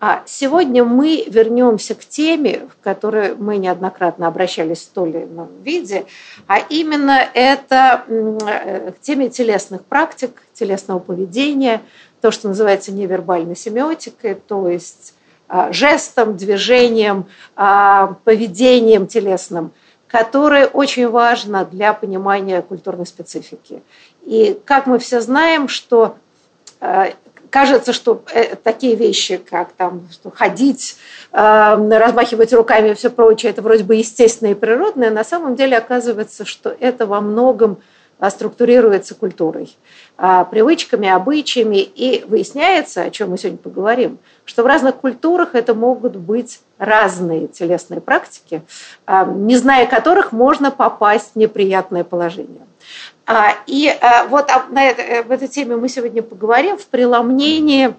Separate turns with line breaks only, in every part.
А сегодня мы вернемся к теме, в которой мы неоднократно обращались в том или ином виде, а именно это э, к теме телесных практик, телесного поведения, то, что называется невербальной семиотикой, то есть а, жестом, движением, а, поведением телесным, которое очень важно для понимания культурной специфики. И как мы все знаем, что э, кажется, что э, такие вещи, как там, что ходить, э, размахивать руками и все прочее, это вроде бы естественное и природное, на самом деле оказывается, что это во многом а, структурируется культурой, а, привычками, обычаями, и выясняется, о чем мы сегодня поговорим, что в разных культурах это могут быть разные телесные практики, а, не зная которых можно попасть в неприятное положение. А, и а, вот на это, э, в этой теме мы сегодня поговорим в преломнении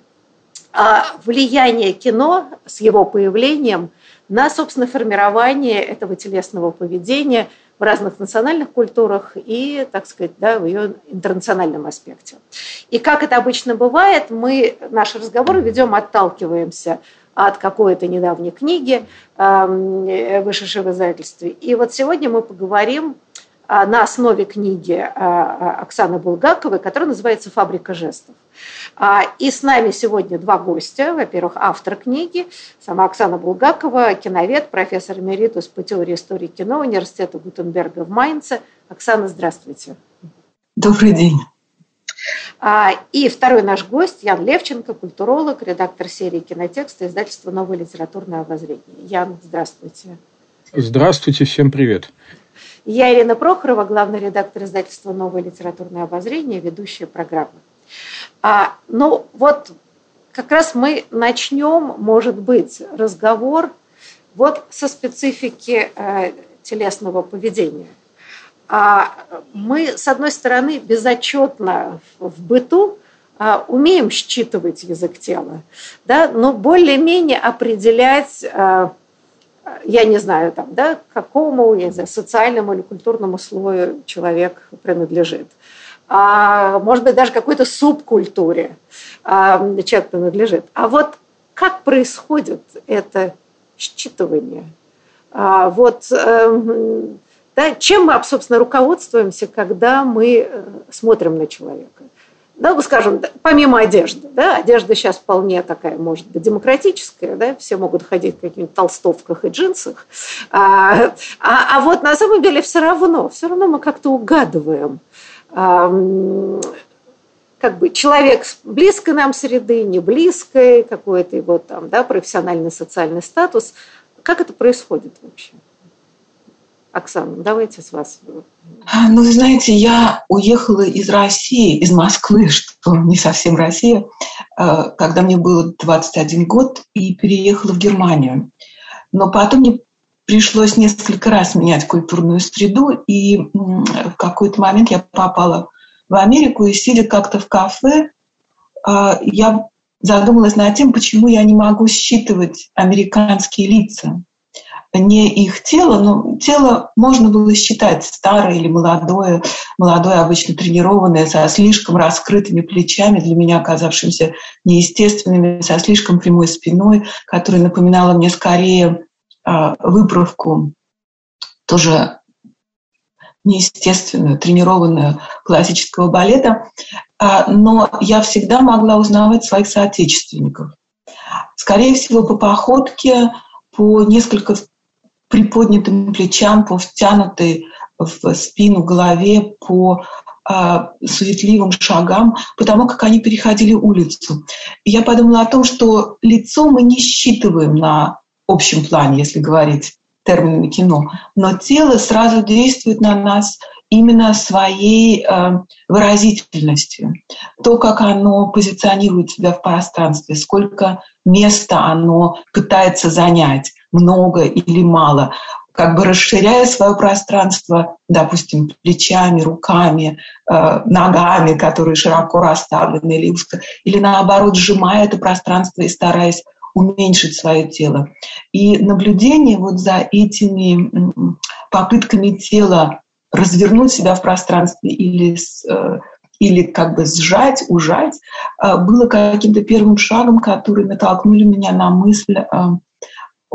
а, влияния кино с его появлением на, собственно, формирование этого телесного поведения в разных национальных культурах и, так сказать, да, в ее интернациональном аспекте. И как это обычно бывает, мы наши разговоры ведем, отталкиваемся от какой-то недавней книги, вышедшей в издательстве. И вот сегодня мы поговорим на основе книги а, а, Оксаны Булгаковой, которая называется «Фабрика жестов». И с нами сегодня два гостя. Во-первых, автор книги, сама Оксана Булгакова, киновед, профессор эмеритус по теории истории кино Университета Гутенберга в Майнце. Оксана, здравствуйте.
Добрый день.
И второй наш гость Ян Левченко, культуролог, редактор серии кинотекста издательства «Новое литературное обозрение». Ян, здравствуйте.
Здравствуйте, всем привет.
Я Ирина Прохорова, главный редактор издательства «Новое литературное обозрение», ведущая программы. А, ну вот как раз мы начнем, может быть, разговор вот со специфики э, телесного поведения. А мы, с одной стороны, безотчетно в быту а, умеем считывать язык тела, да, но более-менее определять а, я не знаю, там, да, какому я не знаю, социальному или культурному слою человек принадлежит. А, может быть, даже какой-то субкультуре а, человек принадлежит. А вот как происходит это считывание? А, вот, а, да, чем мы, собственно, руководствуемся, когда мы э, смотрим на человека? Да, скажем, помимо одежды, да, одежда сейчас вполне такая, может быть, демократическая, да, все могут ходить в каких-нибудь толстовках и джинсах, а, а, а вот на самом деле все равно, все равно мы как-то угадываем, а, как бы человек близкой нам среды, не близкой, какой-то его там, да, профессиональный социальный статус. Как это происходит вообще? Оксана, давайте с вас.
А, ну, вы знаете, я уехала из России, из Москвы, что не совсем Россия, а, когда мне было 21 год, и переехала в Германию. Но потом мне пришлось несколько раз менять культурную среду, и в какой-то момент я попала в Америку, и сидя как-то в кафе, а, я задумалась над тем, почему я не могу считывать американские лица не их тело, но тело можно было считать старое или молодое, молодое, обычно тренированное, со слишком раскрытыми плечами, для меня оказавшимися неестественными, со слишком прямой спиной, которая напоминала мне скорее э, выправку тоже неестественную, тренированную классического балета, а, но я всегда могла узнавать своих соотечественников. Скорее всего, по походке, по несколько приподнятым плечам, по втянутой в спину, голове по а, суетливым шагам, потому как они переходили улицу. И я подумала о том, что лицо мы не считываем на общем плане, если говорить терминами кино, но тело сразу действует на нас именно своей э, выразительностью. То, как оно позиционирует себя в пространстве, сколько места оно пытается занять, много или мало, как бы расширяя свое пространство, допустим, плечами, руками, э, ногами, которые широко расставлены или узко, или наоборот сжимая это пространство и стараясь уменьшить свое тело. И наблюдение вот за этими попытками тела развернуть себя в пространстве или, э, или как бы сжать, ужать, э, было каким-то первым шагом, который натолкнули меня на мысль э,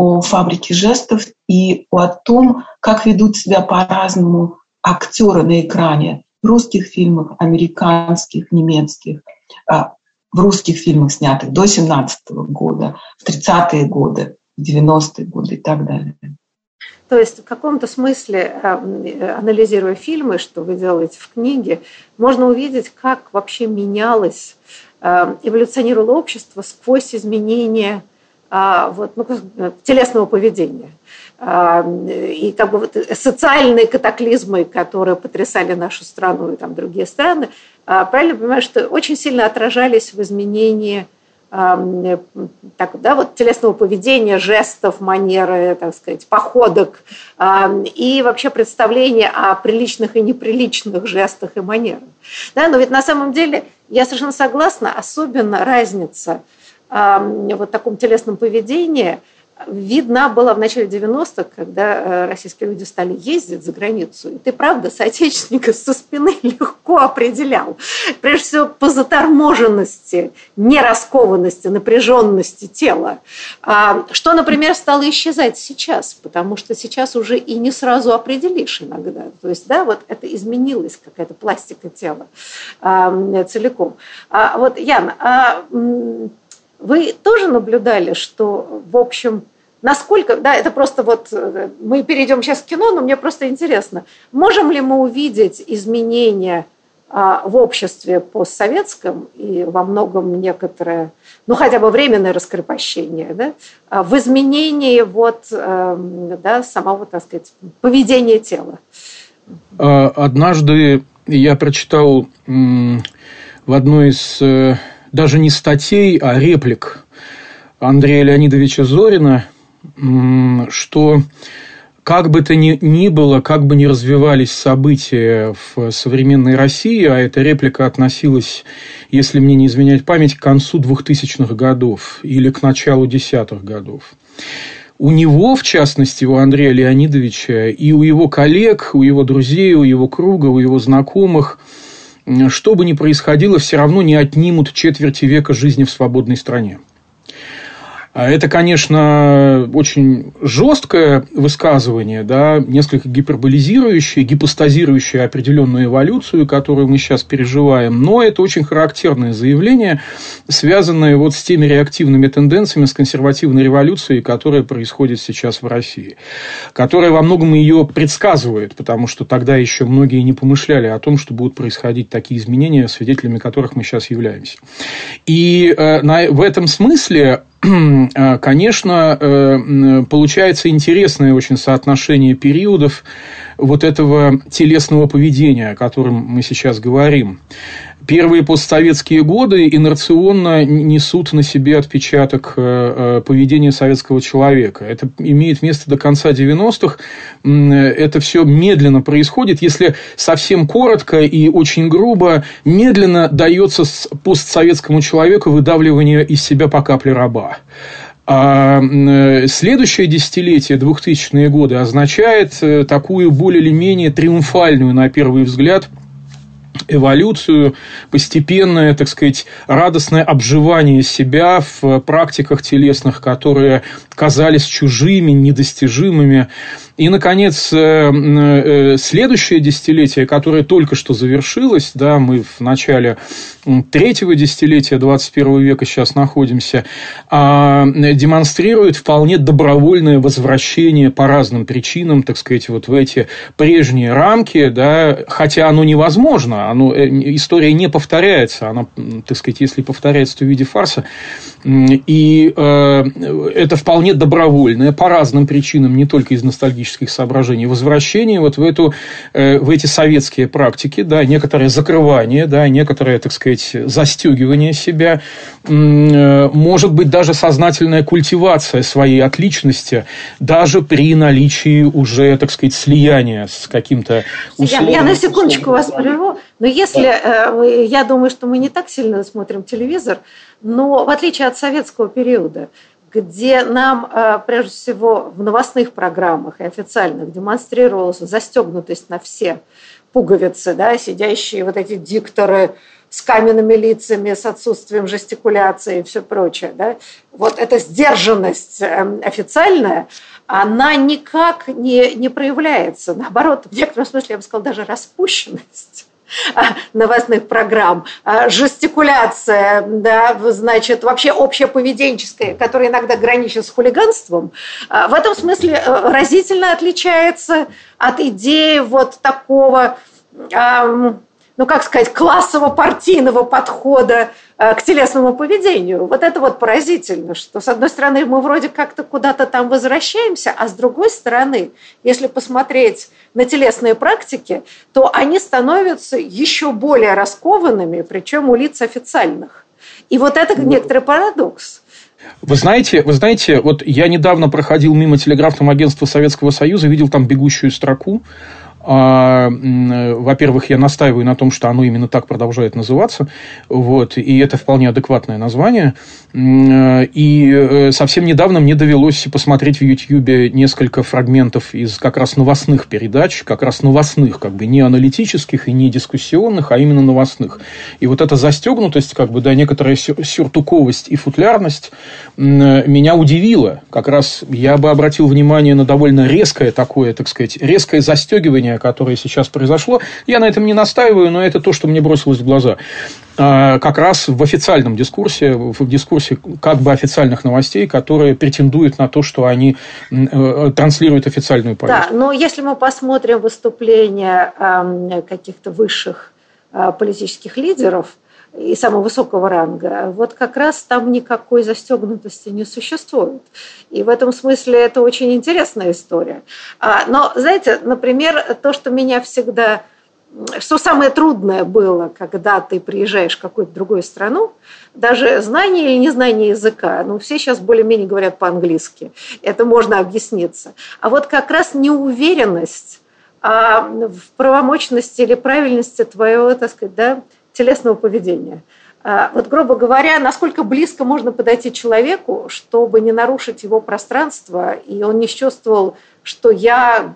о фабрике жестов и о том, как ведут себя по-разному актеры на экране русских фильмах, американских, немецких, в русских фильмах, снятых до 17 года, в 30-е годы, в 90-е годы и так далее.
То есть в каком-то смысле, э, анализируя фильмы, что вы делаете в книге, можно увидеть, как вообще менялось, э, эволюционировало общество сквозь изменения а, вот, ну, телесного поведения. А, и как бы вот социальные катаклизмы, которые потрясали нашу страну и там другие страны, а, правильно понимаю, что очень сильно отражались в изменении так, да, вот телесного поведения, жестов, манеры, так сказать, походок и вообще представление о приличных и неприличных жестах и манерах. Да, но ведь на самом деле я совершенно согласна, особенно разница вот таком телесном поведении – видна была в начале 90-х, когда э, российские люди стали ездить за границу. И ты, правда, соотечественников со спины легко определял. Прежде всего, по заторможенности, нераскованности, напряженности тела. А, что, например, стало исчезать сейчас, потому что сейчас уже и не сразу определишь иногда. То есть, да, вот это изменилась какая-то пластика тела целиком. А, вот, Яна, вы тоже наблюдали, что, в общем, насколько, да, это просто вот, э, мы перейдем сейчас к кино, но мне просто интересно, можем ли мы увидеть изменения а, в обществе постсоветском и во многом некоторое, ну хотя бы временное раскрепощение, да, а, в изменении вот, эм, да, самого, так сказать, поведения тела?
А, однажды я прочитал в одной из э, даже не статей, а реплик Андрея Леонидовича Зорина, что как бы то ни, ни было, как бы ни развивались события в современной России, а эта реплика относилась, если мне не изменять память, к концу 2000-х годов или к началу десятых годов. У него, в частности, у Андрея Леонидовича, и у его коллег, у его друзей, у его круга, у его знакомых – что бы ни происходило, все равно не отнимут четверти века жизни в свободной стране. А это, конечно, очень жесткое высказывание, да, несколько гиперболизирующее, гипостазирующее определенную эволюцию, которую мы сейчас переживаем, но это очень характерное заявление, связанное вот с теми реактивными тенденциями, с консервативной революцией, которая происходит сейчас в России, которая во многом ее предсказывает, потому что тогда еще многие не помышляли о том, что будут происходить такие изменения, свидетелями которых мы сейчас являемся. И э, на, в этом смысле конечно, э, получается интересное очень соотношение периодов вот этого телесного поведения, о котором мы сейчас говорим. Первые постсоветские годы инерционно несут на себе отпечаток э, э, поведения советского человека. Это имеет место до конца 90-х. Это все медленно происходит. Если совсем коротко и очень грубо, медленно дается постсоветскому человеку выдавливание из себя по капле раба. А э, следующее десятилетие, 2000-е годы, означает такую более или менее триумфальную, на первый взгляд, эволюцию, постепенное, так сказать, радостное обживание себя в практиках телесных, которые казались чужими, недостижимыми. И, наконец, э, э, следующее десятилетие, которое только что завершилось, да, мы в начале третьего десятилетия 21 века сейчас находимся, а, демонстрирует вполне добровольное возвращение по разным причинам, так сказать, вот в эти прежние рамки, да, хотя оно невозможно, оно, э, история не повторяется, она, так сказать, если повторяется, то в виде фарса, и это вполне добровольное, по разным причинам, не только из ностальгических соображений, возвращение вот в, эту, э, в эти советские практики, да, некоторое закрывание, да, некоторое, так сказать, застегивание себя, э, может быть, даже сознательная культивация своей отличности, даже при наличии уже, так сказать, слияния с каким-то
условным... Я, я на секундочку вас прерву, но если, э, я думаю, что мы не так сильно смотрим телевизор, но в отличие от советского периода, где нам, э, прежде всего, в новостных программах и официальных демонстрировалась застегнутость на все пуговицы, да, сидящие вот эти дикторы с каменными лицами, с отсутствием жестикуляции и все прочее. Да? Вот эта сдержанность э, официальная, она никак не, не проявляется. Наоборот, в некотором смысле, я бы сказала, даже распущенность новостных программ, а, жестикуляция, да, значит, вообще общеповеденческая, которая иногда граничит с хулиганством, а, в этом смысле э, разительно отличается от идеи вот такого ну, как сказать, классово-партийного подхода к телесному поведению. Вот это вот поразительно, что, с одной стороны, мы вроде как-то куда-то там возвращаемся, а с другой стороны, если посмотреть на телесные практики, то они становятся еще более раскованными, причем у лиц официальных. И вот это некоторый парадокс.
Вы знаете, вы знаете, вот я недавно проходил мимо телеграфного агентства Советского Союза, видел там бегущую строку, во-первых, я настаиваю на том, что оно именно так продолжает называться, вот, и это вполне адекватное название. И э, совсем недавно мне довелось посмотреть в Ютьюбе несколько фрагментов из как раз новостных передач, как раз новостных, как бы не аналитических и не дискуссионных, а именно новостных. И вот эта застегнутость, как бы, да, некоторая сюртуковость и футлярность меня удивила. Как раз я бы обратил внимание на довольно резкое такое, так сказать, резкое застегивание, которое сейчас произошло. Я на этом не настаиваю, но это то, что мне бросилось в глаза. А, как раз в официальном дискурсе, в дискурсе как бы официальных новостей, которые претендуют на то, что они э, транслируют официальную повестку.
Да, но если мы посмотрим выступления каких-то высших а, политических лидеров, и самого высокого ранга, вот как раз там никакой застегнутости не существует. И в этом смысле это очень интересная история. А, но, знаете, например, то, что меня всегда что самое трудное было, когда ты приезжаешь в какую-то другую страну, даже знание или незнание языка, ну, все сейчас более-менее говорят по-английски, это можно объясниться. А вот как раз неуверенность а в правомочности или правильности твоего, так сказать, да, телесного поведения. А, вот, грубо говоря, насколько близко можно подойти человеку, чтобы не нарушить его пространство, и он не чувствовал, что я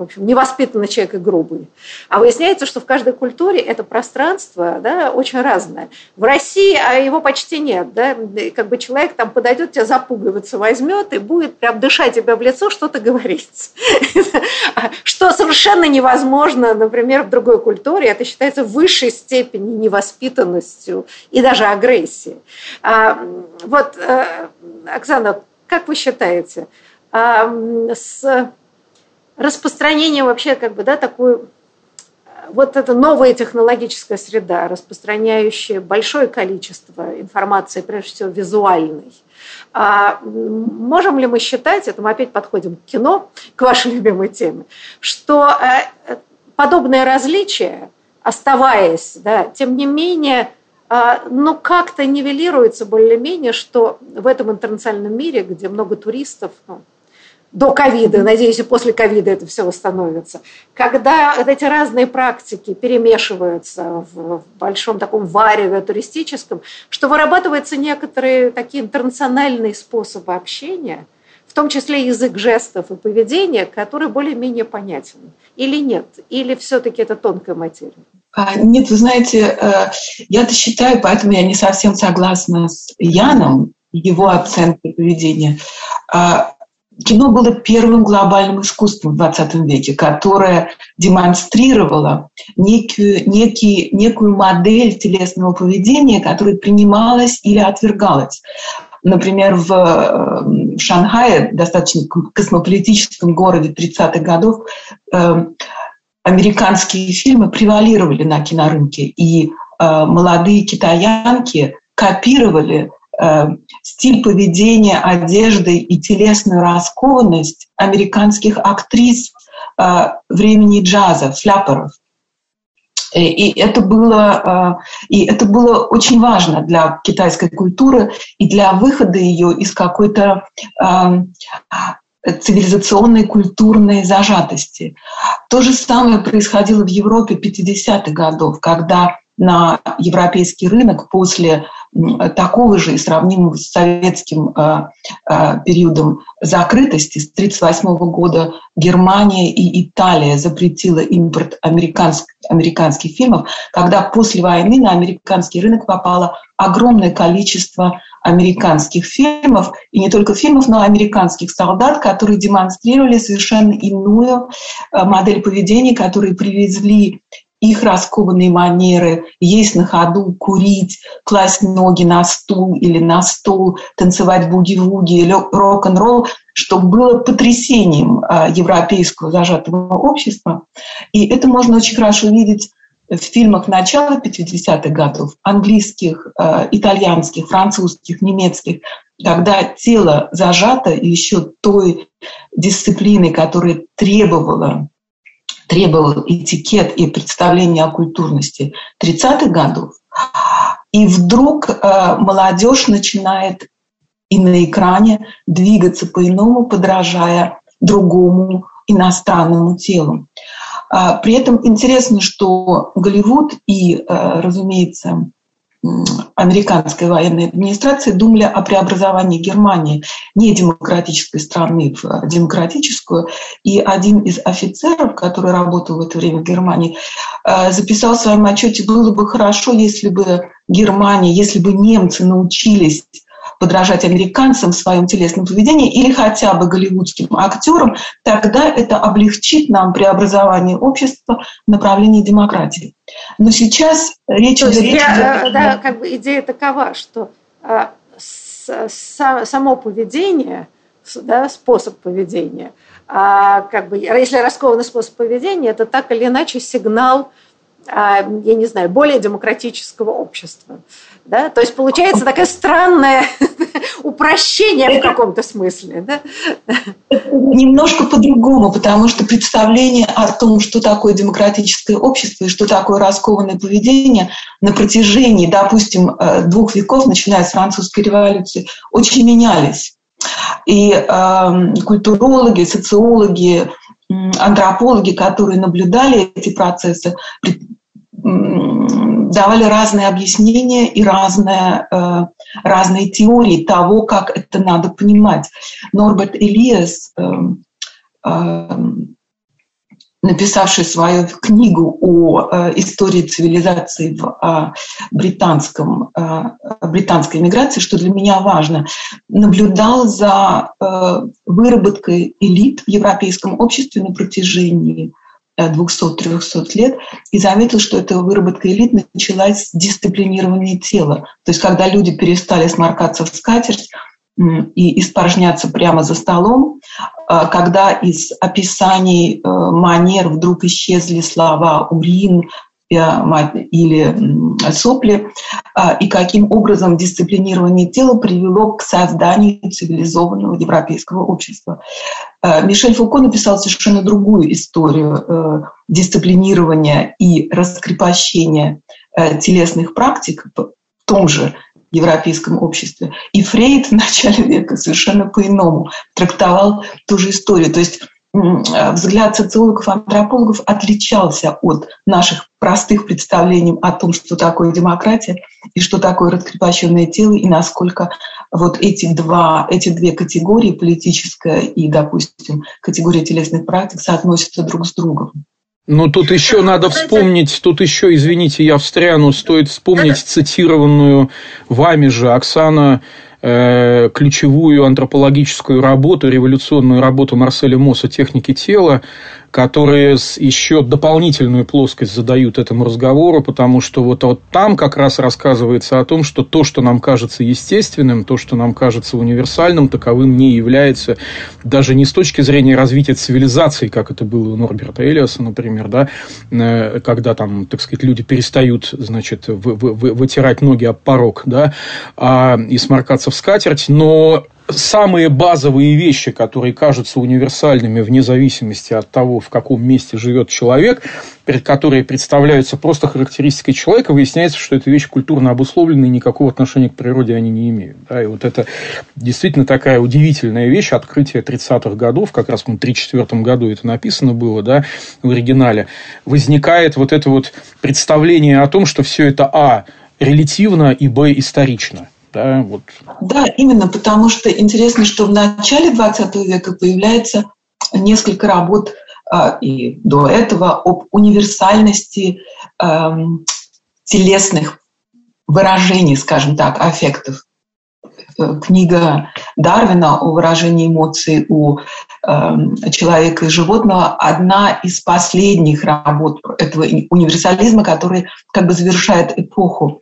в общем, невоспитанный человек и грубый. А выясняется, что в каждой культуре это пространство да, очень разное. В России а его почти нет. Да? Как бы человек там подойдет, тебя запугиваться возьмет и будет прям дышать тебя в лицо, что-то говорить. Что совершенно невозможно, например, в другой культуре. Это считается высшей степени невоспитанностью и даже агрессией. А, вот, э, Оксана, как вы считаете, с распространение вообще как бы, да, такую вот эта новая технологическая среда, распространяющая большое количество информации, прежде всего визуальной. А можем ли мы считать, это мы опять подходим к кино, к вашей любимой теме, что э, подобное различие, оставаясь, да, тем не менее, а, ну, как-то нивелируется более-менее, что в этом интернациональном мире, где много туристов, ну, до ковида, надеюсь, и после ковида это все восстановится, когда вот эти разные практики перемешиваются в большом таком вареве туристическом, что вырабатываются некоторые такие интернациональные способы общения, в том числе язык жестов и поведения, который более-менее понятен. Или нет? Или все-таки это тонкая материя?
А, нет, вы знаете, э, я-то считаю, поэтому я не совсем согласна с Яном, его оценкой поведения. Кино было первым глобальным искусством в 20 веке, которое демонстрировало некую, некий, некую модель телесного поведения, которая принималась или отвергалась. Например, в, в Шанхае, достаточно космополитическом городе 30-х годов, э, американские фильмы превалировали на кинорынке, и э, молодые китаянки копировали э, стиль поведения, одежды и телесную раскованность американских актрис э, времени джаза, фляперов. И, и, это было, э, и это было очень важно для китайской культуры и для выхода ее из какой-то э, цивилизационной, культурной зажатости. То же самое происходило в Европе 50-х годов, когда на европейский рынок после такого же и сравнимого с советским э, э, периодом закрытости. С 1938 года Германия и Италия запретила импорт американских, американских фильмов, когда после войны на американский рынок попало огромное количество американских фильмов, и не только фильмов, но и американских солдат, которые демонстрировали совершенно иную э, модель поведения, которые привезли их раскованные манеры, есть на ходу, курить, класть ноги на стул или на стол, танцевать буги-вуги или рок-н-ролл, что было потрясением а, европейского зажатого общества. И это можно очень хорошо видеть в фильмах начала 50-х годов, английских, а, итальянских, французских, немецких, когда тело зажато еще той дисциплины, которая требовала требовал этикет и представление о культурности 30-х годов. И вдруг э, молодежь начинает и на экране двигаться по-иному, подражая другому иностранному телу. А, при этом интересно, что Голливуд и, э, разумеется, американской военной администрации думали о преобразовании Германии не демократической страны в демократическую. И один из офицеров, который работал в это время в Германии, э, записал в своем отчете, было бы хорошо, если бы Германия, если бы немцы научились подражать американцам в своем телесном поведении или хотя бы голливудским актерам, тогда это облегчит нам преобразование общества в направлении демократии. Но сейчас речь идет...
Я, э, да, как бы идея такова, что а, с, с, само поведение, да, способ поведения, а, как бы, если раскованный способ поведения, это так или иначе сигнал а, я не знаю, более демократического общества. Да? То есть получается такое странное упрощение в каком-то смысле. Да?
Немножко по-другому, потому что представление о том, что такое демократическое общество и что такое раскованное поведение на протяжении, допустим, э, двух веков, начиная с французской революции, очень менялись. И э, культурологи, социологи, антропологи, которые наблюдали эти процессы, давали разные объяснения и разные, э, разные теории того, как это надо понимать. Норберт Элиас, э, э, написавший свою книгу о истории цивилизации в британском, британской миграции, что для меня важно, наблюдал за выработкой элит в европейском обществе на протяжении 200-300 лет и заметил, что эта выработка элит началась с дисциплинирования тела. То есть когда люди перестали сморкаться в скатерть и испорожняться прямо за столом, а, когда из описаний э, манер вдруг исчезли слова «урин», или сопли, а, и каким образом дисциплинирование тела привело к созданию цивилизованного европейского общества. А, Мишель Фуко написал совершенно другую историю э, дисциплинирования и раскрепощения э, телесных практик в том же европейском обществе. И Фрейд в начале века совершенно по-иному трактовал ту же историю. То есть взгляд социологов, антропологов отличался от наших простых представлений о том, что такое демократия и что такое раскрепощенное тело, и насколько вот эти, два, эти две категории, политическая и, допустим, категория телесных практик, соотносятся друг с другом.
Ну, тут еще надо вспомнить, тут еще, извините, я встряну, стоит вспомнить цитированную вами же Оксана э, ключевую антропологическую работу, революционную работу Марселя Мосса «Техники тела», которые еще дополнительную плоскость задают этому разговору, потому что вот, вот там как раз рассказывается о том, что то, что нам кажется естественным, то, что нам кажется универсальным, таковым не является даже не с точки зрения развития цивилизации, как это было у Норберта Элиаса, например, да, э, когда там, так сказать, люди перестают, значит, вы, вы, вытирать ноги об порог, да, а, и сморкаться в скатерть, но самые базовые вещи, которые кажутся универсальными вне зависимости от того, в каком месте живет человек, которые представляются просто характеристикой человека, выясняется, что эта вещь культурно обусловлена и никакого отношения к природе они не имеют. Да, и вот это действительно такая удивительная вещь, открытие 30-х годов, как раз в 1934 году это написано было да, в оригинале, возникает вот это вот представление о том, что все это, а, релятивно и, б, исторично –
да, вот. да, именно потому что интересно, что в начале 20 века появляется несколько работ а, и до этого об универсальности э, телесных выражений, скажем так, аффектов. Э, книга Дарвина о выражении эмоций у э, человека и животного одна из последних работ этого универсализма, который как бы завершает эпоху.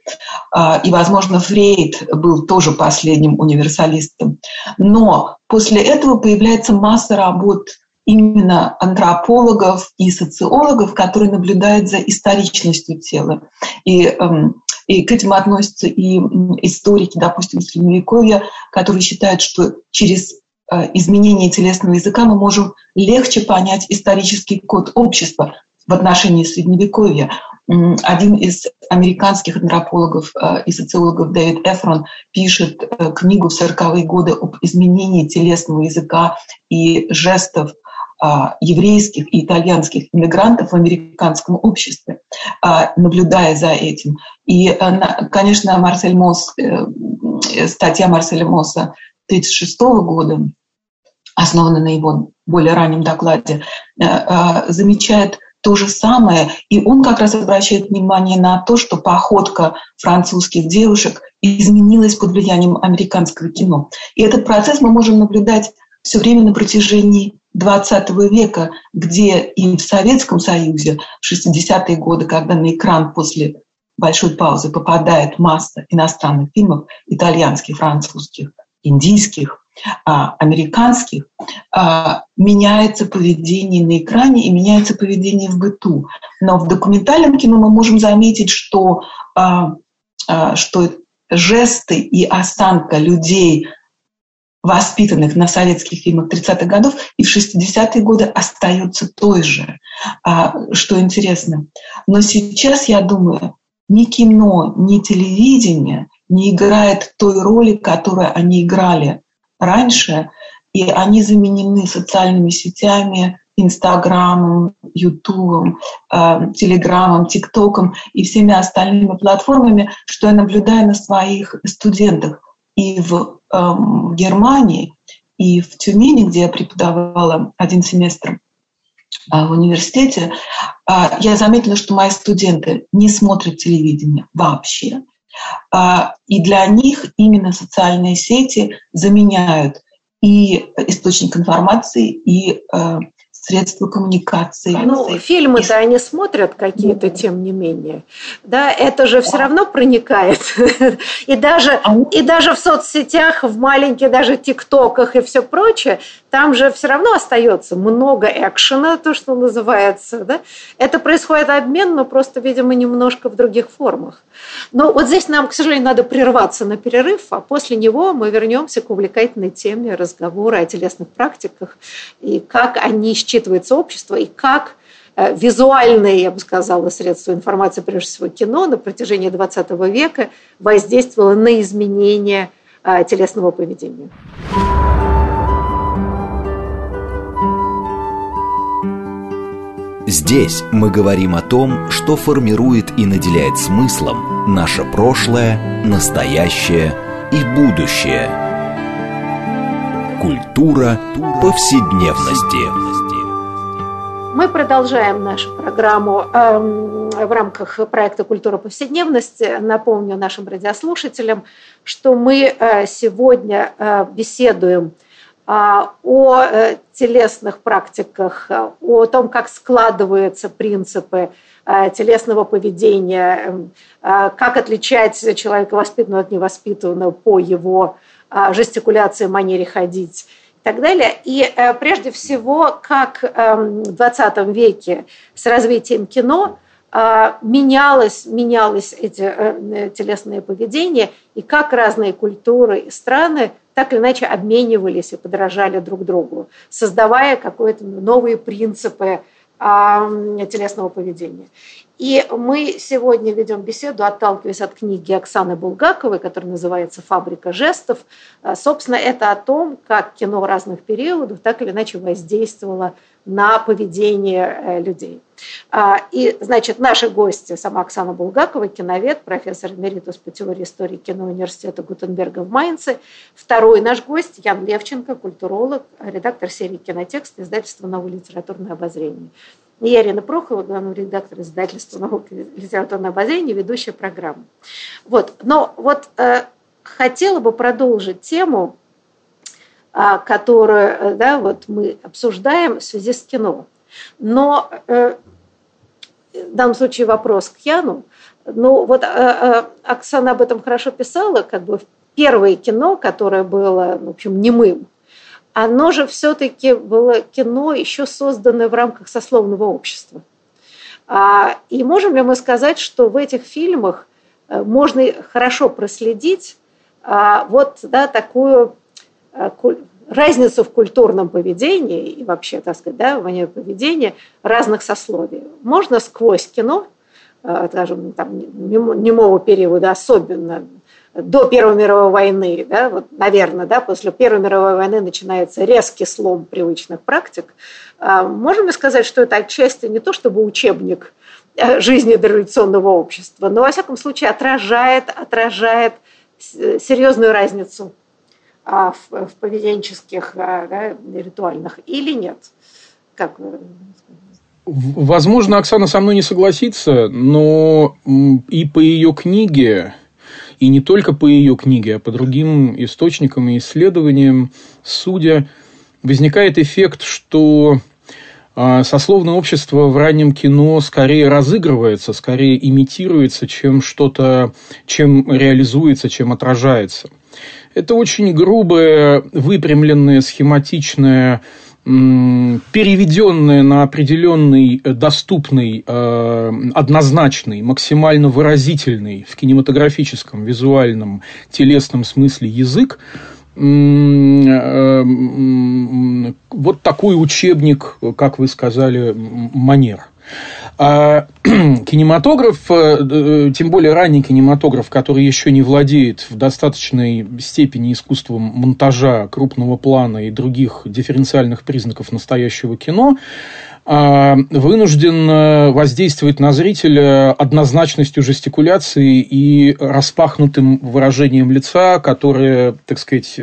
Э, и, возможно, Фрейд был тоже последним универсалистом. Но после этого появляется масса работ именно антропологов и социологов, которые наблюдают за историчностью тела. И эм, и к этим относятся и историки, допустим, Средневековья, которые считают, что через э, изменение телесного языка мы можем легче понять исторический код общества в отношении Средневековья. Один из американских антропологов э, и социологов Дэвид Эфрон пишет э, книгу в 40-е годы об изменении телесного языка и жестов еврейских и итальянских иммигрантов в американском обществе, а, наблюдая за этим. И, э, конечно, Марсель Мосс, э, статья Марселя Мосса 1936 года, основанная на его более раннем докладе, э, замечает то же самое, и он как раз обращает внимание на то, что походка французских девушек изменилась под влиянием американского кино. И этот процесс мы можем наблюдать все время на протяжении XX века, где и в Советском Союзе в 60-е годы, когда на экран после большой паузы попадает масса иностранных фильмов, итальянских, французских, индийских, а, американских, а, меняется поведение на экране и меняется поведение в быту. Но в документальном кино мы можем заметить, что, а, что жесты и осанка людей воспитанных на советских фильмах 30-х годов и в 60-е годы остается той же, а, что интересно. Но сейчас, я думаю, ни кино, ни телевидение не играет той роли, которую они играли раньше, и они заменены социальными сетями, Инстаграмом, Ютубом, э, Телеграмом, ТикТоком и всеми остальными платформами, что я наблюдаю на своих студентах и в э, Германии, и в Тюмени, где я преподавала один семестр э, в университете, э, я заметила, что мои студенты не смотрят телевидение вообще. Э, и для них именно социальные сети заменяют и источник информации, и э, средства коммуникации.
Ну, фильмы-то они смотрят какие-то, тем не менее. Да, это же все равно проникает. И даже, и даже в соцсетях, в маленьких даже тиктоках и все прочее, там же все равно остается много экшена, то, что называется. Да? Это происходит обмен, но просто, видимо, немножко в других формах. Но вот здесь нам, к сожалению, надо прерваться на перерыв, а после него мы вернемся к увлекательной теме разговора о телесных практиках и как они считываются общество, и как э, визуальные, я бы сказала, средства информации, прежде всего кино, на протяжении XX века воздействовало на изменение э, телесного поведения.
Здесь мы говорим о том, что формирует и наделяет смыслом наше прошлое, настоящее и будущее. Культура повседневности.
Мы продолжаем нашу программу э, в рамках проекта «Культура повседневности». Напомню нашим радиослушателям, что мы э, сегодня э, беседуем а, о э, телесных практиках, о том, как складываются принципы э, телесного поведения, эм, э, как отличать человека воспитанного от невоспитанного по его жестикуляции, манере ходить и так далее. И прежде всего, как эм, в 20 веке с развитием кино менялось, менялось эти телесные поведения, и как разные культуры и страны так или иначе обменивались и подражали друг другу, создавая какие-то новые принципы телесного поведения. И мы сегодня ведем беседу, отталкиваясь от книги Оксаны Булгаковой, которая называется «Фабрика жестов». А, собственно, это о том, как кино разных периодов так или иначе воздействовало на поведение э, людей. А, и, значит, наши гости, сама Оксана Булгакова, киновед, профессор эмеритус по теории истории кино университета Гутенберга в Майнце. Второй наш гость Ян Левченко, культуролог, редактор серии «Кинотекст» издательства «Новое литературное обозрение». И я Ирина Прохова, главный редактор издательства «Наука и литературное обозрение», ведущая программы. Вот. Но вот э, хотела бы продолжить тему, которую э, да, вот мы обсуждаем в связи с кино. Но э, в данном случае вопрос к Яну. Ну вот э, э, Оксана об этом хорошо писала, как бы первое кино, которое было, в общем, немым, оно же все-таки было кино, еще созданное в рамках сословного общества. А, и можем ли мы сказать, что в этих фильмах э, можно хорошо проследить а, вот да, такую разницу в культурном поведении и вообще, так сказать, да, в поведения разных сословий. Можно сквозь кино, э, скажем, там, немого периода особенно, до Первой мировой войны, да, вот, наверное, да, после Первой мировой войны начинается резкий слом привычных практик, а, можем ли сказать, что это отчасти не то чтобы учебник э, жизни дореволюционного общества, но, во всяком случае, отражает, отражает серьезную разницу в, в поведенческих а, да, ритуальных или нет? Как
Возможно, Оксана со мной не согласится, но и по ее книге и не только по ее книге, а по другим источникам и исследованиям, судя, возникает эффект, что а, сословное общество в раннем кино скорее разыгрывается, скорее имитируется, чем что-то, чем реализуется, чем отражается. Это очень грубое, выпрямленное, схематичное переведенное на определенный, э, доступный, э, однозначный, максимально выразительный в кинематографическом, визуальном, телесном смысле язык, э, вот такой учебник, как вы сказали, манер. А кинематограф, э, э, тем более ранний кинематограф, который еще не владеет в достаточной степени искусством монтажа крупного плана и других дифференциальных признаков настоящего кино, а, вынужден воздействовать на зрителя однозначностью жестикуляции и распахнутым выражением лица, которое, так сказать,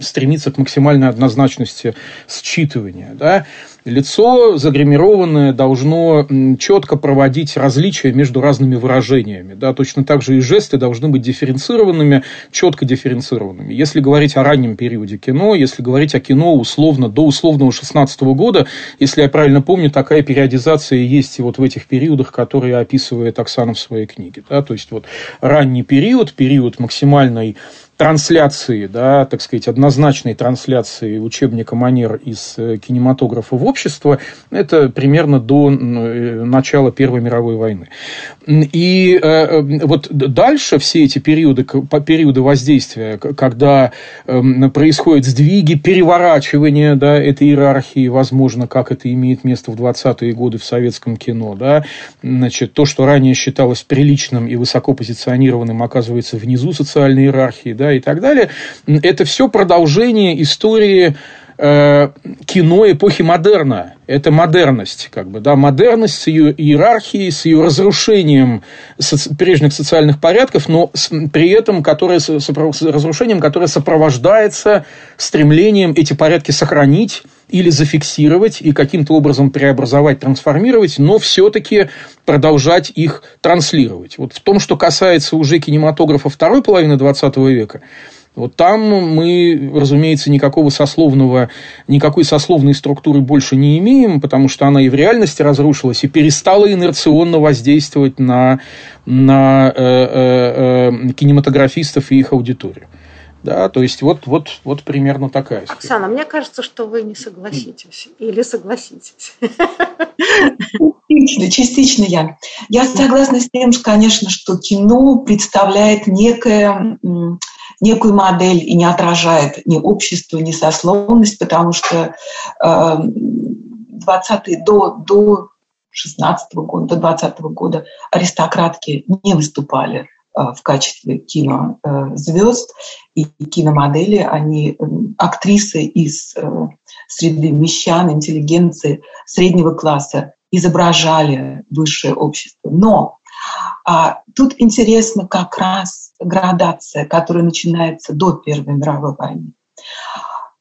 стремится к максимальной однозначности считывания. Да? Лицо загримированное должно четко проводить различия между разными выражениями. Да? Точно так же и жесты должны быть дифференцированными, четко дифференцированными. Если говорить о раннем периоде кино, если говорить о кино условно до условного 16 года, если я правильно помню, такая периодизация есть и вот в этих периодах, которые описывает Оксана в своей книге. Да? То есть, вот ранний период, период максимальной трансляции, да, так сказать, однозначной трансляции учебника манер из э, кинематографа в общество, это примерно до э, начала Первой мировой войны. И э, вот дальше все эти периоды, периоды воздействия, когда эм, происходят сдвиги, переворачивание да, этой иерархии, возможно, как это имеет место в 20-е годы в советском кино, да, значит, то, что ранее считалось приличным и высоко позиционированным, оказывается внизу социальной иерархии, да, и так далее. Это все продолжение истории э, кино эпохи модерна. Это модерность, как бы, да, модерность с ее иерархией, с ее разрушением соци- прежних социальных порядков, но с, при этом которое, с, с разрушением, которое сопровождается стремлением эти порядки сохранить или зафиксировать и каким-то образом преобразовать, трансформировать, но все-таки продолжать их транслировать. Вот в том, что касается уже кинематографа второй половины XX века, вот там мы, разумеется, никакого сословного, никакой сословной структуры больше не имеем, потому что она и в реальности разрушилась, и перестала инерционно воздействовать на, на э, э, э, кинематографистов и их аудиторию. Да, то есть вот, вот, вот примерно такая
история. Оксана, мне кажется, что вы не согласитесь. Или согласитесь.
Частично, частично я. Я согласна с тем, что, конечно, что кино представляет некое некую модель и не отражает ни общество, ни сословность, потому что э, 20 до, до 16 года, до 20 года аристократки не выступали э, в качестве кинозвезд и киномодели, они э, актрисы из э, среды мещан, интеллигенции, среднего класса изображали высшее общество. Но а, тут интересно как раз градация, которая начинается до Первой мировой войны.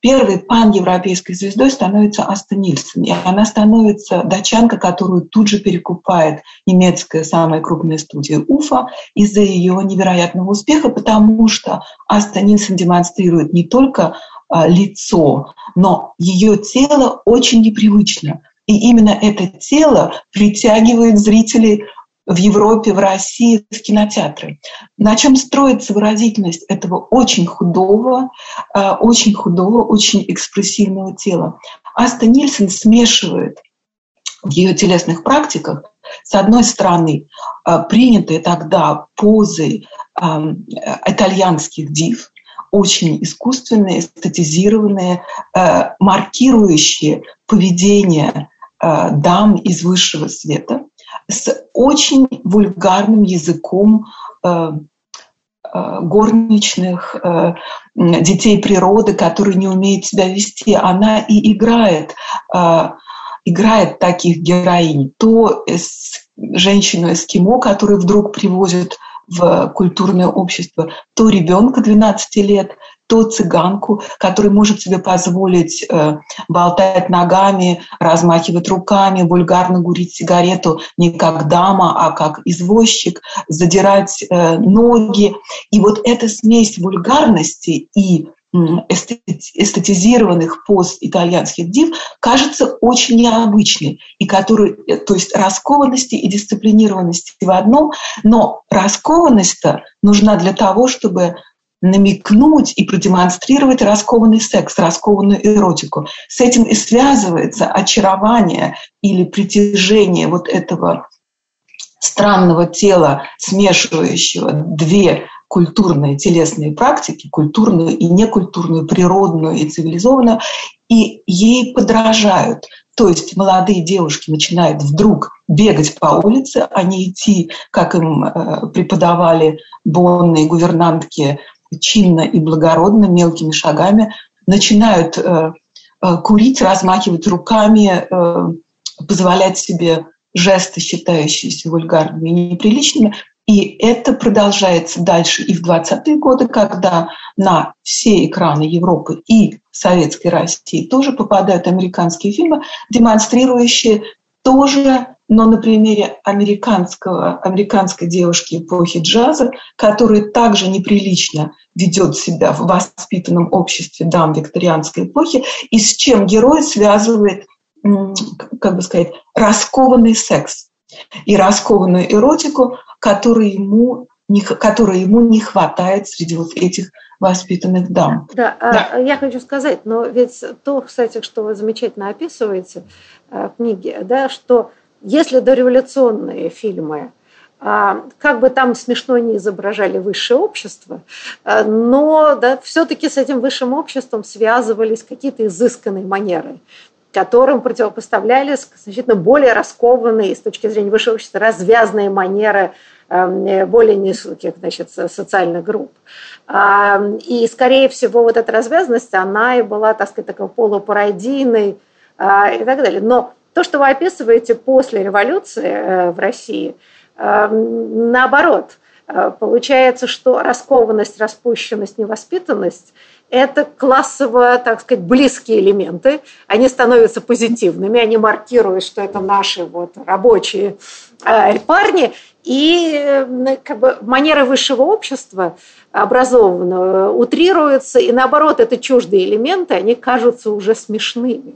Первой пан-европейской звездой становится Аста Нильсон. И она становится датчанка, которую тут же перекупает немецкая самая крупная студия Уфа из-за ее невероятного успеха, потому что Аста Нильсон демонстрирует не только а, лицо, но ее тело очень непривычно. И именно это тело притягивает зрителей в Европе, в России, в кинотеатры. На чем строится выразительность этого очень худого, э, очень худого, очень экспрессивного тела? Аста Нильсон смешивает в ее телесных практиках, с одной стороны, э, принятые тогда позы э, итальянских див, очень искусственные, эстетизированные, маркирующие поведение дам из высшего света – с очень вульгарным языком э, э, горничных, э, детей природы, которые не умеют себя вести. Она и играет, играет таких героинь. То женщину-эскимо, которую вдруг привозят в культурное общество, то ребенка 12 лет, то цыганку, который может себе позволить э, болтать ногами, размахивать руками, вульгарно курить сигарету не как дама, а как извозчик, задирать э, ноги. И вот эта смесь вульгарности и эстетизированных пост итальянских див кажется очень необычной, и который, э, то есть раскованности и дисциплинированности в одном, но раскованность-то нужна для того, чтобы намекнуть и продемонстрировать раскованный секс, раскованную эротику. С этим и связывается очарование или притяжение вот этого странного тела, смешивающего две культурные телесные практики, культурную и некультурную, природную и цивилизованную, и ей подражают. То есть молодые девушки начинают вдруг бегать по улице, а не идти, как им э, преподавали бонные гувернантки чинно и благородно, мелкими шагами, начинают э, э, курить, размахивать руками, э, позволять себе жесты, считающиеся вульгарными и неприличными. И это продолжается дальше и в 20-е годы, когда на все экраны Европы и Советской России тоже попадают американские фильмы, демонстрирующие тоже но на примере американского, американской девушки эпохи джаза, которая также неприлично ведет себя в воспитанном обществе дам викторианской эпохи, и с чем герой связывает, как бы сказать, раскованный секс и раскованную эротику, которую ему не, которой ему не хватает среди вот этих воспитанных дам.
Да, а да, я хочу сказать, но ведь то, кстати, что вы замечательно описываете э, в книге, да, что если дореволюционные фильмы а, как бы там смешно не изображали высшее общество, а, но да, все-таки с этим высшим обществом связывались какие-то изысканные манеры, которым противопоставлялись значительно более раскованные с точки зрения высшего общества развязные манеры эм, более низких значит, социальных групп. И, скорее всего, вот эта развязанность, она и была, так сказать, такой полупародийной а, и так далее. Но то, что вы описываете после революции э, в России, эм, наоборот, э, получается, что раскованность, распущенность, невоспитанность это классово, так сказать, близкие элементы. Они становятся позитивными, они маркируют, что это наши вот рабочие э, парни. И э, как бы манеры высшего общества образованного утрируются, и наоборот, это чуждые элементы, они кажутся уже смешными.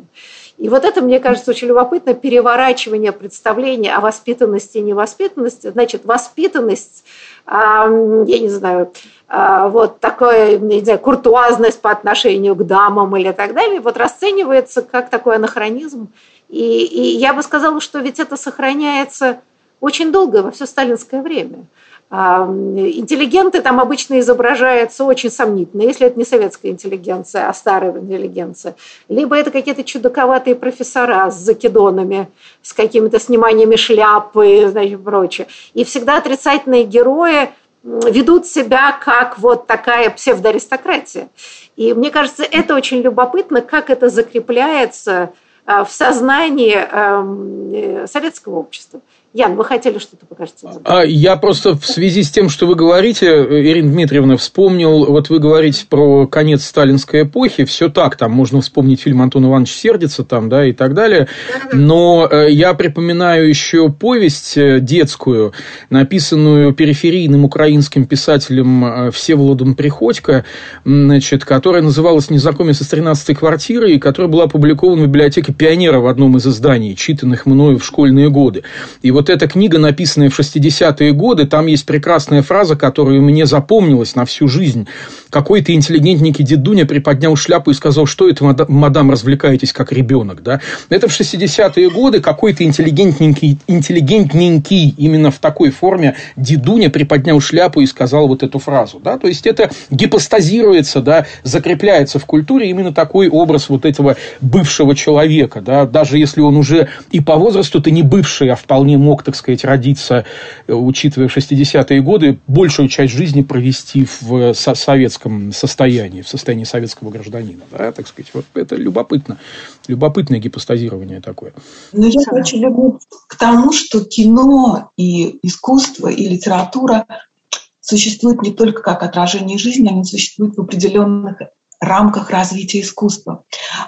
И вот это, мне кажется, очень любопытно, переворачивание представления о воспитанности и невоспитанности. Значит, воспитанность, я не знаю, а, вот такая, не знаю, куртуазность по отношению к дамам или так далее, вот расценивается как такой анахронизм. И, и я бы сказала, что ведь это сохраняется очень долго, во все сталинское время. Интеллигенты там обычно изображаются очень сомнительно, если это не советская интеллигенция, а старая интеллигенция. Либо это какие-то чудаковатые профессора с закидонами, с какими-то сниманиями шляпы и прочее. И всегда отрицательные герои ведут себя как вот такая псевдоаристократия. И мне кажется, это очень любопытно, как это закрепляется а, в сознании э, советского общества. Ян, вы хотели что-то покажете?
А, я просто в связи с тем, что вы говорите, Ирина Дмитриевна, вспомнил, вот вы говорите про конец сталинской эпохи, все так, там можно вспомнить фильм Антон Иванович сердится там, да, и так далее, но э, я припоминаю еще повесть э, детскую, написанную периферийным украинским писателем э, Всеволодом Приходько, значит, которая называлась «Незнакомец из 13-й квартиры», и которая была опубликована в библиотеке Пионера в одном из изданий, читанных мною в школьные годы. И вот эта книга, написанная в 60-е годы, там есть прекрасная фраза, которая мне запомнилась на всю жизнь. Какой-то интеллигентненький дедуня приподнял шляпу и сказал, что это, мадам, развлекаетесь как ребенок. Да? Это в 60-е годы какой-то интеллигентненький, интеллигентненький именно в такой форме дедуня приподнял шляпу и сказал вот эту фразу. Да? То есть, это гипостазируется, да, закрепляется в культуре именно такой образ вот этого бывшего человека. Да? Даже если он уже и по возрасту-то не бывший, а вполне мог, так сказать, родиться, э, учитывая 60-е годы, большую часть жизни провести в советском состоянии, в состоянии советского гражданина. Да, так сказать, вот это любопытно. Любопытное гипостазирование такое.
Но я хочу вернуться к тому, что кино и искусство, и литература существуют не только как отражение жизни, они существуют в определенных рамках развития искусства.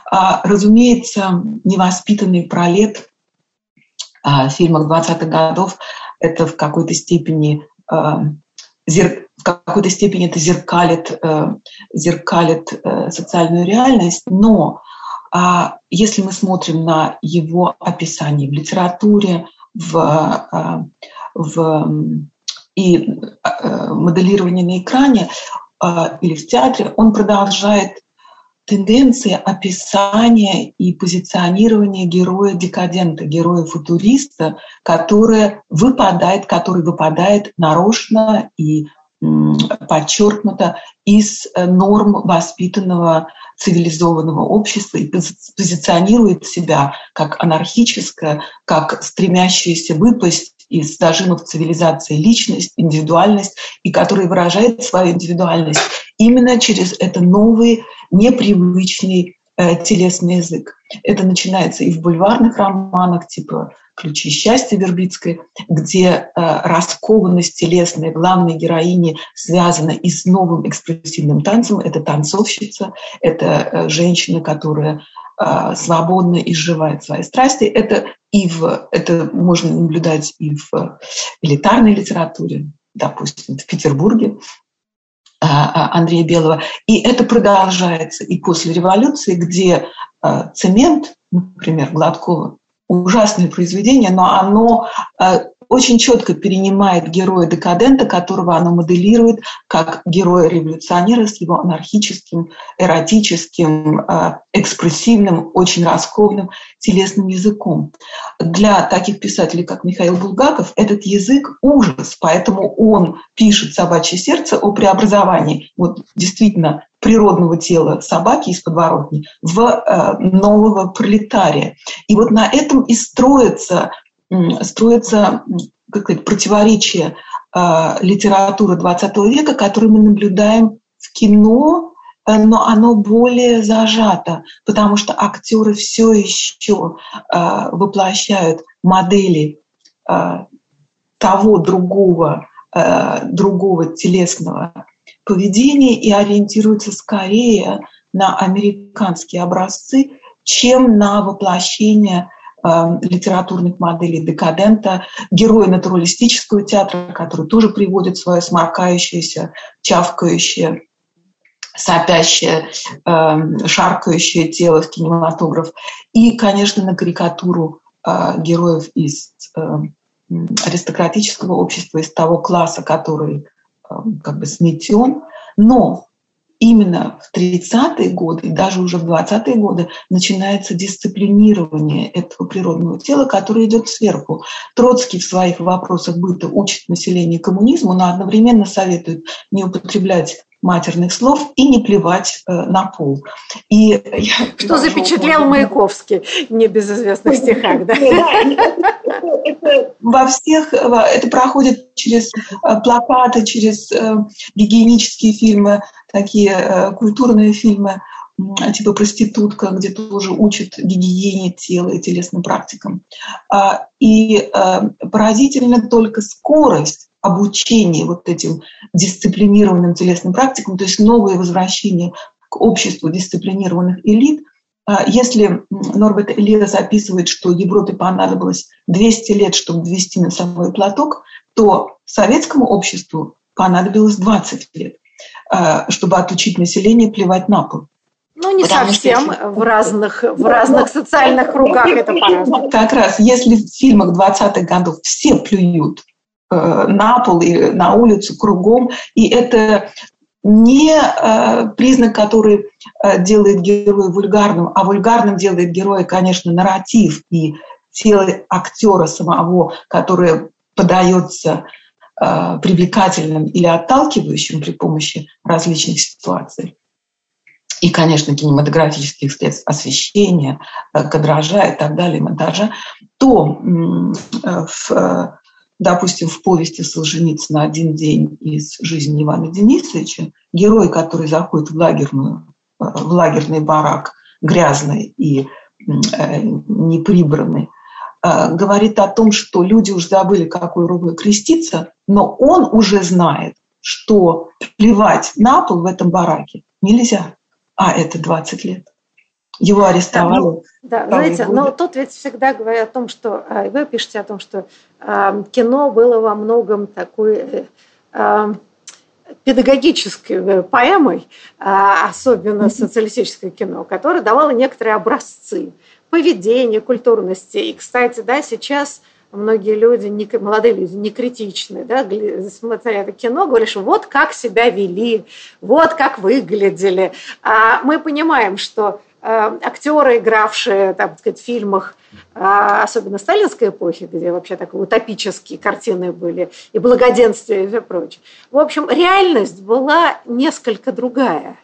А, разумеется, невоспитанный пролет а, фильмах 20-х годов это в какой-то степени а, в какой-то степени это зеркалит, э, зеркалит социальную реальность, но а, если мы смотрим на его описание в литературе, в, в и моделирование на экране или в театре, он продолжает тенденции описания и позиционирования героя-декадента, героя-футуриста, который выпадает, который выпадает нарочно и подчеркнуто из э, норм воспитанного цивилизованного общества и позиционирует себя как анархическое, как стремящееся выпасть из зажимов цивилизации личность, индивидуальность, и который выражает свою индивидуальность именно через это новый, непривычный э, телесный язык. Это начинается и в бульварных романах, типа «Ключи счастья» Вербицкой, где э, раскованность телесной главной героини связана и с новым экспрессивным танцем. Это танцовщица, это э, женщина, которая э, свободно изживает свои страсти. Это, и в, это можно наблюдать и в элитарной литературе, допустим, в Петербурге, Андрея Белого. И это продолжается и после революции, где а, цемент, например, Гладкова, ужасное произведение, но оно очень четко перенимает героя декадента, которого она моделирует как героя-революционера с его анархическим, эротическим, э, экспрессивным, очень раскованным телесным языком. Для таких писателей, как Михаил Булгаков, этот язык – ужас, поэтому он пишет «Собачье сердце» о преобразовании вот действительно природного тела собаки из подворотни в э, нового пролетария. И вот на этом и строится строится как сказать, противоречие литературы XX века, которую мы наблюдаем в кино, но оно более зажато, потому что актеры все еще воплощают модели того другого, другого телесного поведения и ориентируются скорее на американские образцы, чем на воплощение э, литературных моделей декадента, героя натуралистического театра, который тоже приводит свое сморкающееся, чавкающее, сопящее, э, шаркающее тело в кинематограф. И, конечно, на карикатуру э, героев из э, аристократического общества, из того класса, который э, как бы сметен. Но именно в 30-е годы и даже уже в 20-е годы начинается дисциплинирование этого природного тела, которое идет сверху. Троцкий в своих вопросах быта учит население коммунизму, но одновременно советует не употреблять матерных слов и не плевать э, на пол.
И Что запечатлел Маяковский в небезызвестных стихах, да?
Во всех, это проходит через э, плакаты, через э, гигиенические фильмы, такие культурные фильмы, типа «Проститутка», где тоже учат гигиене тела и телесным практикам. А, и поразительно только скорость обучение вот этим дисциплинированным телесным практикам, то есть новое возвращение к обществу дисциплинированных элит. А если Норберт Элиас описывает, что Европе понадобилось 200 лет, чтобы ввести носовой платок, то советскому обществу понадобилось 20 лет, а, чтобы отучить население плевать на пол.
Ну, не Потому совсем. Что... В разных, в разных социальных кругах это по-разному.
Как раз, если в фильмах 20-х годов все плюют на пол и на улицу кругом. И это не э, признак, который э, делает героя вульгарным, а вульгарным делает героя, конечно, нарратив и тело актера самого, которое подается привлекательным или отталкивающим при помощи различных ситуаций. И, конечно, кинематографических средств освещения, кадража и так далее, монтажа, то в допустим, в повести Солженицына «Один день из жизни Ивана Денисовича» герой, который заходит в, лагерную, э, в лагерный барак, грязный и э, неприбранный, э, говорит о том, что люди уже забыли, какой рукой креститься, но он уже знает, что плевать на пол в этом бараке нельзя. А это 20 лет. Его арестовали.
Да, ну, знаете, но тут ведь всегда говорят о том, что а, вы пишете о том, что э, кино было во многом такой э, э, педагогической поэмой, э, особенно социалистическое кино, которое давало некоторые образцы поведения, культурности. И, кстати, да, сейчас многие люди, не, молодые люди, не критичные, да, смотря это кино, говорят, что вот как себя вели, вот как выглядели. А мы понимаем, что Э, актеры, игравшие там, сказать, в фильмах, э, особенно сталинской эпохи, где вообще так утопические картины были, и благоденствие и все прочее. В общем, реальность была несколько другая,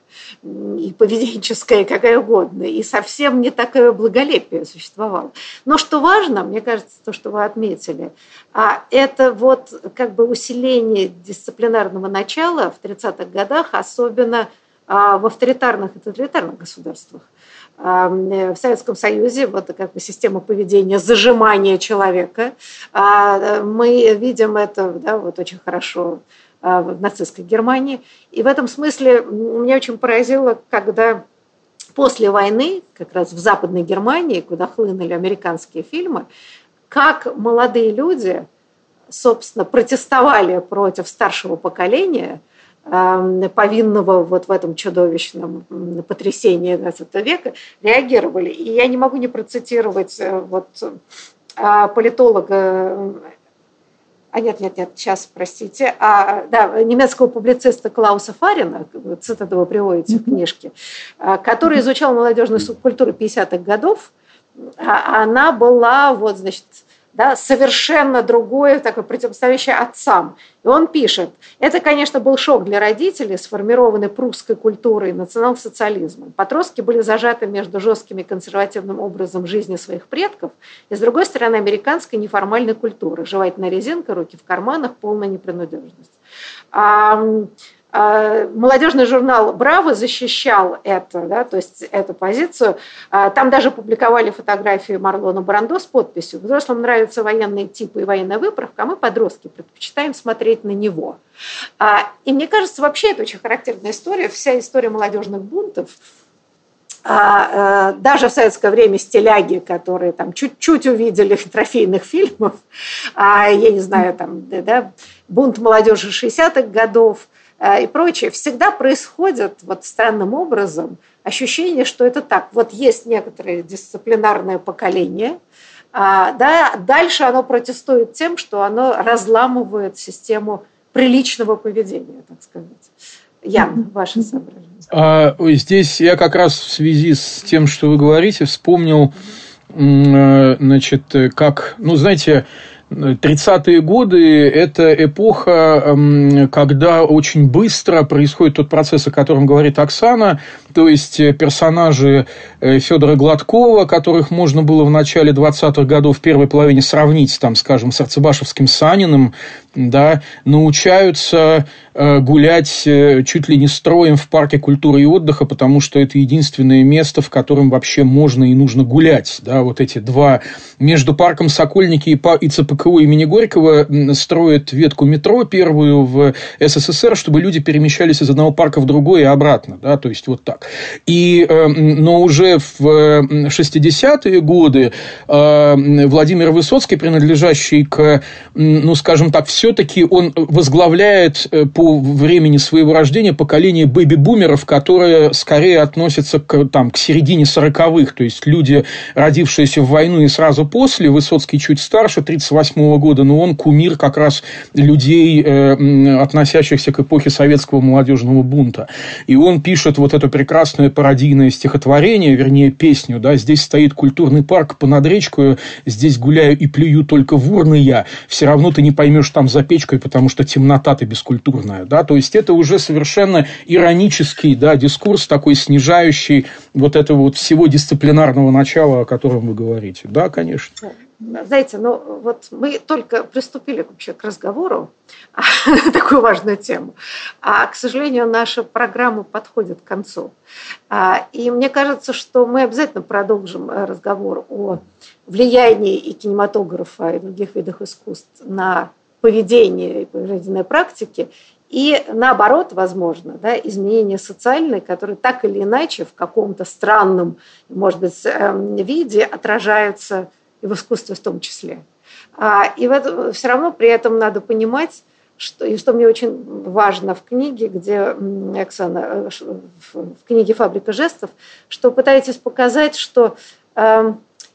и поведенческая, и какая угодно, и совсем не такое благолепие существовало. Но что важно, мне кажется, то, что вы отметили, а это вот как бы усиление дисциплинарного начала в 30-х годах, особенно а, в авторитарных и тоталитарных государствах. А, в Советском Союзе вот как бы система поведения зажимания человека. А, мы видим это да, вот очень хорошо в нацистской Германии. И в этом смысле меня очень поразило, когда после войны, как раз в Западной Германии, куда хлынули американские фильмы, как молодые люди, собственно, протестовали против старшего поколения – повинного вот в этом чудовищном потрясении XX века реагировали. И я не могу не процитировать э, вот э, политолога а нет, нет, нет, сейчас, простите, а, да, немецкого публициста Клауса Фарина, цитату вы приводите в книжке, э, который изучал молодежную субкультуру 50-х годов, а она была вот, значит, да, совершенно другое, такое противостоящее отцам. И он пишет, это, конечно, был шок для родителей, сформированный прусской культурой и национал-социализмом. Подростки были зажаты между жестким и консервативным образом жизни своих предков и, с другой стороны, американской неформальной культуры. Жевательная резинка, руки в карманах, полная непринужденность. А, молодежный журнал «Браво» защищал это, да, то есть эту позицию. А, там даже публиковали фотографии Марлона Брандо с подписью «Взрослым нравятся военные типы и военная выправка, а мы, подростки, предпочитаем смотреть на него». А, и мне кажется, вообще это очень характерная история. Вся история молодежных бунтов даже в советское время стиляги, которые там чуть-чуть увидели трофейных фильмов, я не знаю, там, да, бунт молодежи 60-х годов, и прочее, всегда происходит вот странным образом ощущение, что это так. Вот есть некоторое дисциплинарное поколение, а, да, дальше оно протестует тем, что оно разламывает систему приличного поведения, так сказать. Ян, ваши соображения.
А, здесь я как раз в связи с тем, что вы говорите, вспомнил, э, значит, как, ну, знаете, 30-е годы – это эпоха, когда очень быстро происходит тот процесс, о котором говорит Оксана, то есть э, персонажи э, Федора Гладкова, которых можно было в начале 20-х годов в первой половине сравнить, там, скажем, с Арцебашевским Саниным, да, научаются э, гулять чуть ли не строем в парке культуры и отдыха, потому что это единственное место, в котором вообще можно и нужно гулять. Да, вот эти два между парком Сокольники и ЦПКУ имени Горького строят ветку метро первую в СССР, чтобы люди перемещались из одного парка в другой и обратно. Да, то есть вот так. И, эм, но уже в 60-е годы э, Владимир Высоцкий, принадлежащий к, ну, скажем так, все-таки он возглавляет э, по времени своего рождения поколение бэби-бумеров, которые скорее относятся к, там, к середине 40-х, то есть люди, родившиеся в войну и сразу после, Высоцкий чуть старше, 38 года, но он кумир как раз людей, э, относящихся к эпохе советского молодежного бунта. И он пишет вот эту прекрасную прекрасное пародийное стихотворение, вернее, песню, да, здесь стоит культурный парк понад речкой, здесь гуляю и плюю только в урны я, все равно ты не поймешь там за печкой, потому что темнота ты бескультурная, да, то есть это уже совершенно иронический, да, дискурс такой снижающий вот этого вот всего дисциплинарного начала, о котором вы говорите, да, конечно.
Знаете, ну вот мы только приступили вообще к разговору на такую важную тему, а, к сожалению, наша программа подходит к концу. А, и мне кажется, что мы обязательно продолжим э, разговор о влиянии и кинематографа, и других видах искусств на поведение и поведенные практики, и наоборот, возможно, да, изменения социальные, которые так или иначе в каком-то странном, может быть, эм, виде отражаются и в искусстве в том числе. А, и в этом, все равно при этом надо понимать, что, и что мне очень важно в книге, где Оксана, э, в книге «Фабрика жестов», что пытаетесь показать, что э,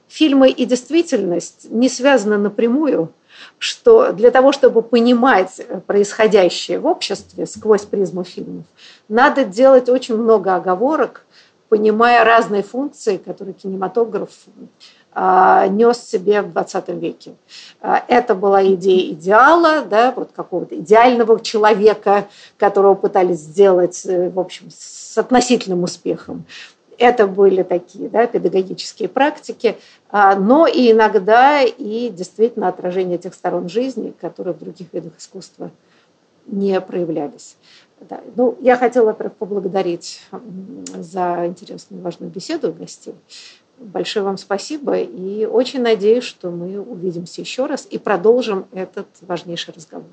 фильмы и действительность не связаны напрямую, что для того, чтобы понимать происходящее в обществе сквозь призму фильмов, надо делать очень много оговорок, понимая разные функции, которые кинематограф нес себе в 20 веке. А, это была идея идеала, да, вот какого-то идеального человека, которого пытались сделать, э, в общем, с относительным успехом. Это были такие да, педагогические практики, а, но и иногда и действительно отражение тех сторон жизни, которые в других видах искусства не проявлялись. Да. Ну, я хотела, во-первых, поблагодарить за интересную важную беседу гостей. Большое вам спасибо и очень надеюсь, что мы увидимся еще раз и продолжим этот важнейший разговор.